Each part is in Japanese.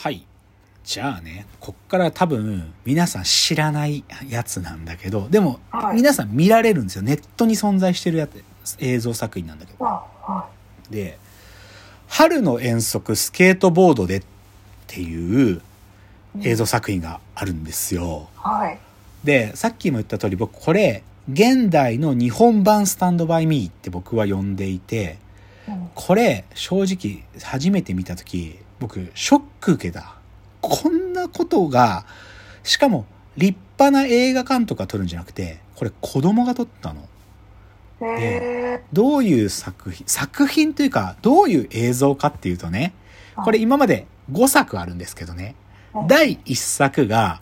はい。じゃあね、こっから多分皆さん知らないやつなんだけど、でもはい皆さん見られるんですよ。ネットに存在してるやつ、映像作品なんだけど。あ、はで、春の遠足スケートボードでっていう映像作品があるんですよ。い。はい。で、さっきも言った通り僕これ、現代の日本版スタンドバイミーって僕は呼んでいて、うんこれ正直初めて見た時僕ショック受けた。こんなことがしかも立派な映画監督が撮るんじゃなくてこれ子供が撮ったの。へどういう作品作品というかどういう映像かっていうとねーこれ今まで5作あるんですけどね。うん第1作が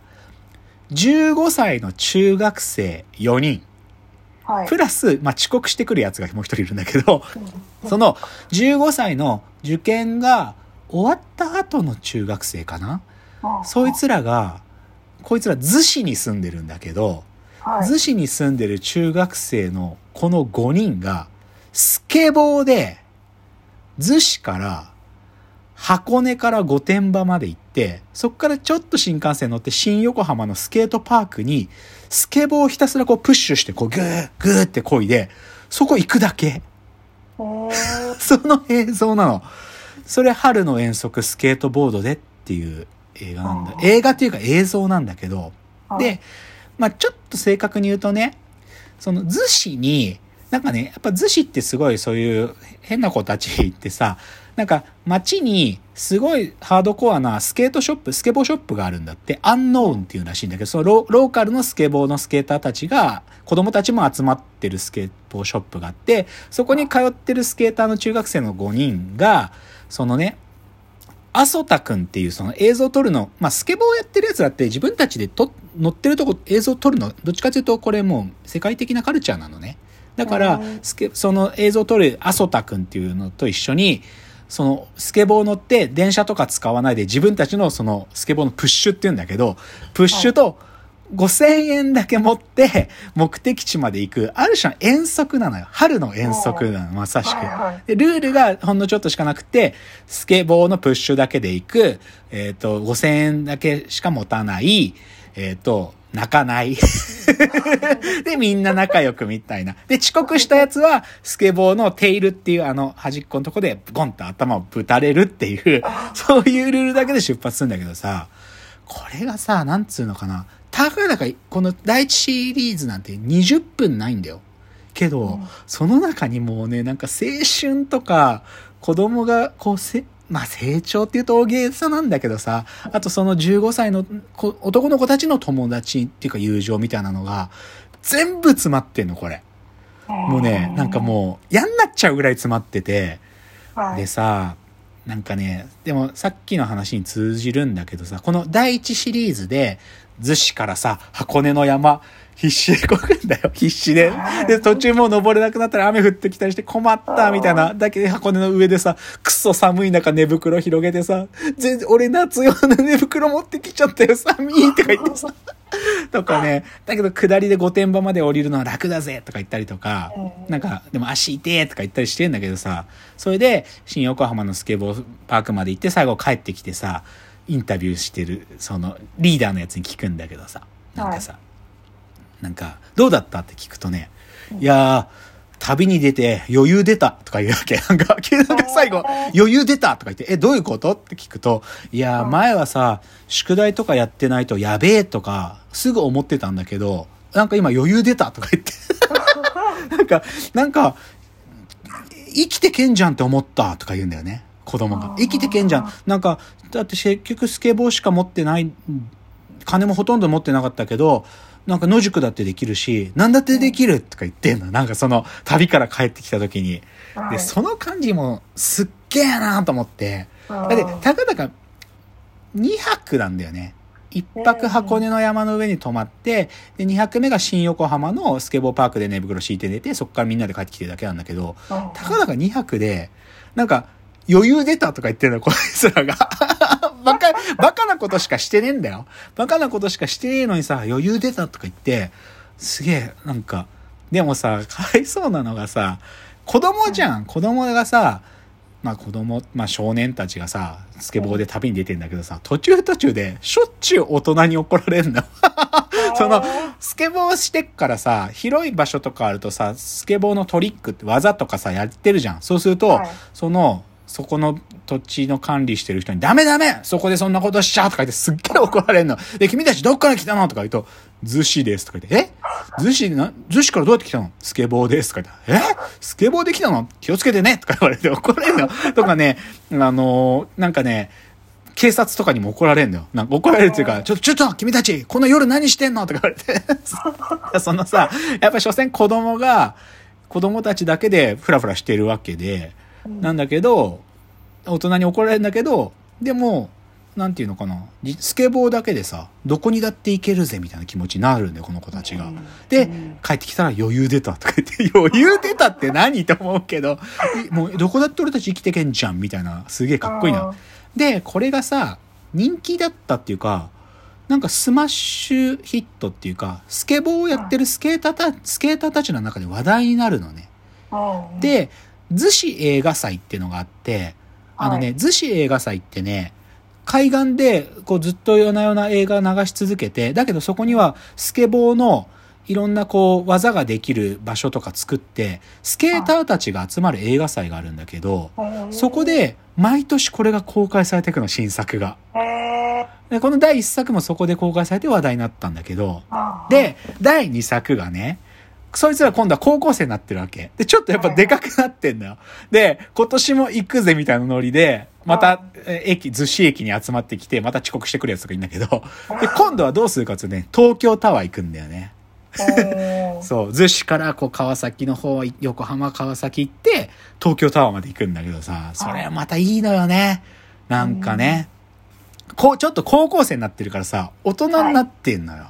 15歳の中学生4人。はい。プラス、まあ、遅刻してくるやつがもう一人いるんだけどうん。その15歳の受験が終わった後の中学生かな？あそいつらが、こいつら逗子に住んでるんだけど、はい。逗子に住んでる中学生のこの5人が、スケボーで、逗子から、箱根から御殿場まで行って、そこからちょっと新幹線乗って新横浜のスケートパークに、スケボーをひたすらこうプッシュして、こうグー、グーって漕いで、そこ行くだけ。その映像なの。それ春の遠足スケートボードでっていう映画なんだ。映画っていうか映像なんだけど。はい。で、まあちょっと正確に言うとね、その逗子に、なんかね、やっぱ逗子ってすごいそういう変な子たち行ってさ、なんか街にすごいハードコアなスケートショップ、スケボーショップがあるんだって、アンノーンっていうらしいんだけど、そのロローカルのスケボーのスケーターたちが、子供たちも集まってるスケボーショップがあって、そこに通ってるスケーターの中学生の5人が、そのね、アソタくんっていうその映像を撮るの、まあ、スケボーやってるやつだって自分たちでと乗ってるとこ映像を撮るの、どっちかというとこれもう世界的なカルチャーなのね。だからその映像を撮るアソタくんっていうのと一緒に、そのスケボー乗って電車とか使わないで自分たちのそのスケボーのプッシュって言うんだけど、プッシュと5000円だけ持って目的地まで行く、ある種の遠足なのよ。春の遠足なの、まさしく。ルールがほんのちょっとしかなくて、スケボーのプッシュだけで行く、えっ、と、5000円だけしか持たない、えっ、と、泣かない。で、みんな仲良くみたいな。で、遅刻したやつは、スケボーのテイルっていうあの端っこのとこで、ゴンと頭をぶたれるっていう、そういうルールだけで出発するんだけどさ、これがさ、なんつうのかな。たかだか、この第一シリーズなんて20分ないんだよ。けど、うんその中にもうね、なんか青春とか、子供がこうせ、まあ成長っていうと大げさなんだけどさ、あとその15歳の子男の子たちの友達っていうか友情みたいなのが、全部詰まってんの、これ。もうね、なんかもう嫌になっちゃうぐらい詰まってて、はい。でさ、なんかね、でもさっきの話に通じるんだけどさ、この第一シリーズで、逗子からさ、箱根の山、必死でこぐんだよ、必死で。で、途中もう登れなくなったら雨降ってきたりして困った、みたいな。だけど箱根の上でさ、くっそ寒い中寝袋広げてさ、全然俺夏用の寝袋持ってきちゃったよ、寒いとか言ってさ。とかね、だけど下りで御殿場まで降りるのは楽だぜ。とか言ったりとか、うん。なんか、でも足痛えとか言ったりしてんだけどさ、それで、新横浜のスケボーパークまで行って、最後帰ってきてさ、インタビューしてる、その、リーダーのやつに聞くんだけどさ、なんかさ、なんか、どうだったって聞くとね、いやー、旅に出て余裕出たとか言うわけ。なんか、なんか最後、余裕出たとか言って、え、どういうことって聞くと、いやー、前はさ、宿題とかやってないとやべえとか、すぐ思ってたんだけど、なんか今余裕出たとか言って。なんか、なんか、生きてけんじゃんって思ったとか言うんだよね。子供が。生きてけんじゃん。なんか、だって結局スケボーしか持ってない、金もほとんど持ってなかったけど、なんか野宿だってできるし、なんだってできるとか言ってんの。なんかその旅から帰ってきた時に。で、はいその感じもすっげえなと思って。だって、うんたかだか2泊なんだよね。1泊箱根の山の上に泊まって、で、2泊目が新横浜のスケボーパークで寝袋敷いて寝て、そこからみんなで帰ってきてるだけなんだけど、うんたかだか2泊で、なんか、余裕出たとか言ってるの、こいつらが。バカ、バカなことしかしてねえんだよ。バカなことしかしてねえのにさ、余裕出たとか言って、すげえ、なんか、でもさ、かわいそうなのがさ、子供じゃん。子供がさ、まあ子供、まあ少年たちがさ、スケボーで旅に出てんだけどさ、途中途中でしょっちゅう大人に怒られんの。その、スケボーしてっからさ、広い場所とかあるとさ、スケボーのトリックって技とかさ、やってるじゃん。そうすると、はいその、そこの土地の管理してる人に、ダメダメそこでそんなことしちゃうとか言ってすっげえ怒られるの。で、君たちどっから来たのとか言うと、逗子ですとか言って、え？逗子な、逗子からどうやって来たの？スケボーですとか言って、え？スケボーで来たの？気をつけてねとか言われて怒られるの。とかね、あのーなんかね、警察とかにも怒られるのよ。なんか怒られるっていうか、ちょっと、ちょっと、君たち、この夜何してんのとか言われて。そのさ、やっぱ所詮子供が、子供たちだけでフラフラしてるわけで、なんだけど、大人に怒られるんだけど、でも、なんていうのかな、じスケボーだけでさ、どこにだって行けるぜみたいな気持ちになるんだよ、この子たちが。でうん、帰ってきたら余裕出たとか言って、余裕出たって何と思うけど、いもうどこだって俺たち生きてけんじゃんみたいな、すげえかっこいいな。で、これがさ、人気だったっていうか、なんかスマッシュヒットっていうか、スケボーをやってるスケーターた、スケーターたちの中で話題になるのね。うん、で、逗子映画祭っていうのがあって、あのね、はい。逗子映画祭ってね、海岸でこうずっと夜な夜な映画流し続けて、だけどそこにはスケボーのいろんなこう技ができる場所とか作って、スケーターたちが集まる映画祭があるんだけど、うんそこ、で毎年これが公開されていくの、新作が。でこの第1作もそこで公開されて話題になったんだけど、で、第2作がね、そいつら今度は高校生になってるわけ。で、ちょっとやっぱでかくなってんだよ。で、今年も行くぜみたいなノリで、また、え駅、逗子駅に集まってきて、また遅刻してくるやつとかいるんだけど、で、今度はどうするかっていうとね、東京タワー行くんだよね。そう、逗子からこう川崎の方、横浜川崎行って、東京タワーまで行くんだけどさ、それはまたいいのよね。なんかね。こう、ちょっと高校生になってるからさ、大人になってんのよ。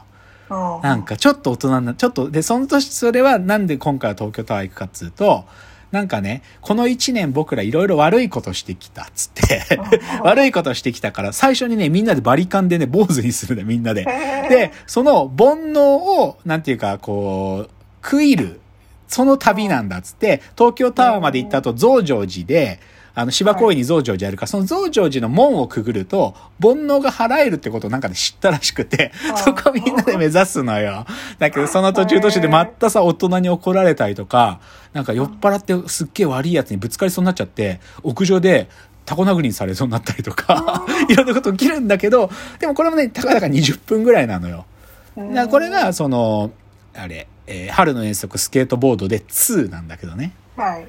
うん。なんかちょっと大人にな、ちょっと、で、その年、それはなんで今回は東京タワー行くかっつうと、なんかね、この一年僕らいろいろ悪いことしてきたっつって、悪いことしてきたから、最初にね、みんなでバリカンでね、坊主にするんだよ、みんなで。で、その煩悩を、なんていうか、こう、食いる、その旅なんだっつって、東京タワーまで行った後、増上寺で、あの、芝公園に増上寺あるから、その増上寺の門をくぐると、煩悩が払えるってことをなんかで知ったらしくて、そこみんなで目指すのよ。だけど、その途中途中でまたさ、大人に怒られたりとか、なんか酔っ払ってすっげえ悪いやつにぶつかりそうになっちゃって、屋上で、タコ殴りにされそうになったりとか、いろんなこと起きるんだけど、でもこれもね、たかだか20分ぐらいなのよ。だこれが、その、あれ、えー春の遠足スケートボードで2なんだけどね。はい。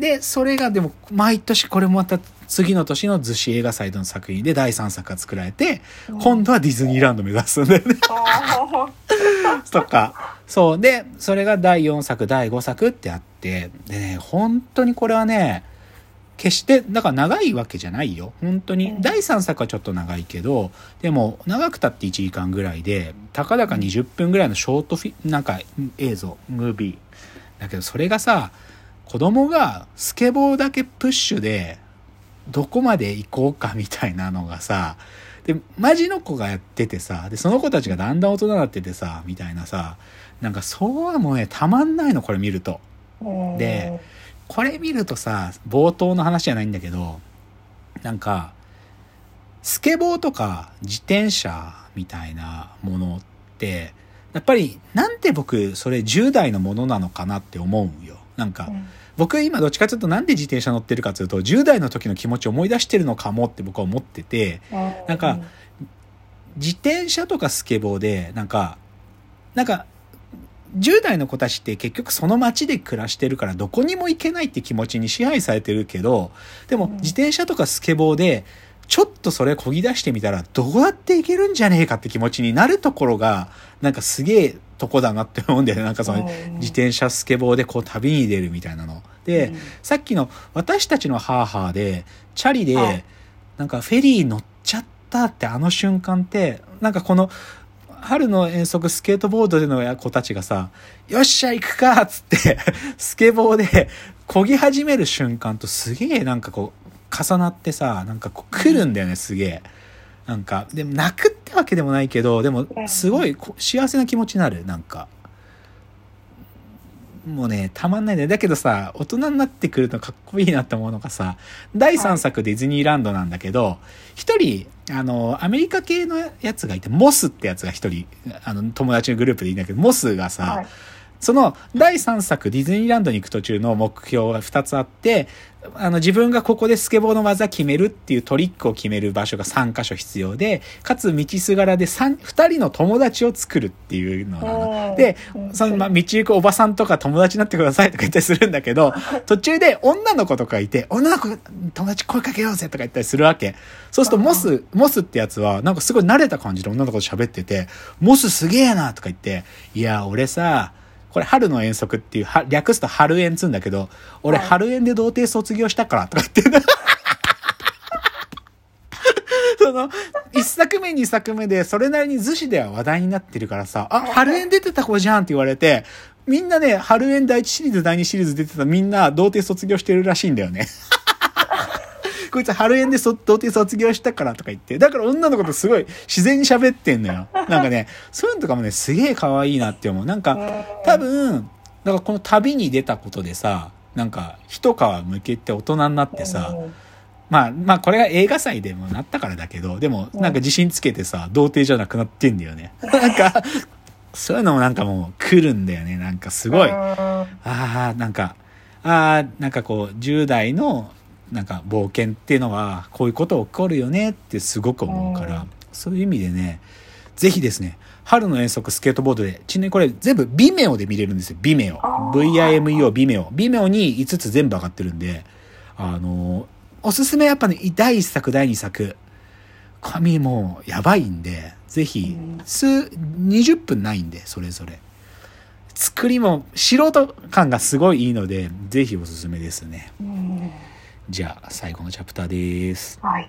で、それがでも、毎年これもまた次の年の逗子映画祭の作品で第3作が作られて、今度はディズニーランド目指すんだよね。あとか。そう。で、それが第4作、第5作ってあって、でね、本当にこれはね、決して、だから長いわけじゃないよ。本当に。うん第3作はちょっと長いけど、でも、長くたって1時間ぐらいで、たかだか20分ぐらいのショートフィ、なんか映像、ムービー。だけど、それがさ、子供がスケボーだけプッシュで、どこまで行こうかみたいなのがさ、で、マジの子がやっててさ、で、その子たちがだんだん大人になっててさ、みたいなさ、なんかそうはもうね、たまんないの、これ見ると。で、これ見るとさ、冒頭の話じゃないんだけど、なんか、スケボーとか自転車みたいなものって、やっぱりなんで僕それ10代のものなのかなって思うんよ。なんか、うん。僕今どっちかというとなんで自転車乗ってるかというと10代の時の気持ちを思い出してるのかもって僕は思っててなんか自転車とかスケボーでなんかなんか10代の子たちって結局その街で暮らしてるからどこにも行けないって気持ちに支配されてるけどでもうん。自転車とかスケボーでちょっとそれ漕ぎ出してみたらどうやって行けるんじゃねえかって気持ちになるところがなんかすげえとこだなって思うんだよねなんかそのうん自転車スケボーでこう旅に出るみたいなの。で、うんさっきの私たちのハーハーで、チャリではい、なんかフェリー乗っちゃったってあの瞬間って、なんかこの、春の遠足スケートボードでの子たちがさ、よっしゃ行くかっつって、スケボーで漕ぎ始める瞬間とすげえなんかこう、重なってさ、なんかこう来るんだよね、すげえ。なんか、でも泣くってわけでもないけど、でもすごい幸せな気持ちになる、なんか。もうね、たまんないんだよ。だけどさ、大人になってくるとかっこいいなって思うのがさ、第3作ディズニーランドなんだけど、一、人、あの、アメリカ系のやつがいて、モスってやつが一人、あの、友達のグループでいいんだけど、モスがさ、はいその第3作ディズニーランドに行く途中の目標が2つあって、あの自分がここでスケボーの技決めるっていうトリックを決める場所が3箇所必要で、かつ道すがらで 2, 2人の友達を作るっていうのなでう、んそのまあ道行くおばさんとか友達になってくださいとか言ったりするんだけど、途中で女の子とかいて、女の子友達声かけようぜとか言ったりするわけ。そうするとモス、モスってやつはなんかすごい慣れた感じで女の子と喋ってて、モスすげえなとか言って、いや、俺さ、これ春の遠足っていう、は略すと春遠つうんだけど、俺はい。春遠で童貞卒業したからとか言って。その、一作目二作目でそれなりに逗子では話題になってるからさ、あ、春園出てた子じゃんって言われて、みんなね、春園第一シリーズ第二シリーズ出てたみんな童貞卒業してるらしいんだよね。こいつ春園でそ童貞卒業したからとか言って。だから女の子とすごい自然に喋ってんのよ。なんかね、そういうのとかもね、すげえ可愛いなって思う。なんか、多分、だからこの旅に出たことでさ、なんか、一皮向けて大人になってさ、うんまあ、まあ、これが映画祭でもなったからだけど、でも、なんか自信つけてさ、童貞じゃなくなってんだよね。なんか、そういうのもなんかもう来るんだよね。なんかすごい。あうんあ、なんか、ああ、なんかこう、10代の、なんか冒険っていうのは、こういうこと起こるよねってすごく思うから、うんそういう意味でね、ぜひですね、春の遠足スケートボードで、ちなみにこれ全部 Vimeo で見れるんですよ。Vimeo。VIMEO、Vimeo。Vimeo に5つ全部上がってるんで、あのーおすすめやっぱね、第1作、第2作、紙もうやばいんで、ぜひうん、数、20分ないんで、それぞれ。作りも素人感がすごいいいので、ぜひおすすめですね。うんじゃあ、最後のチャプターです。はい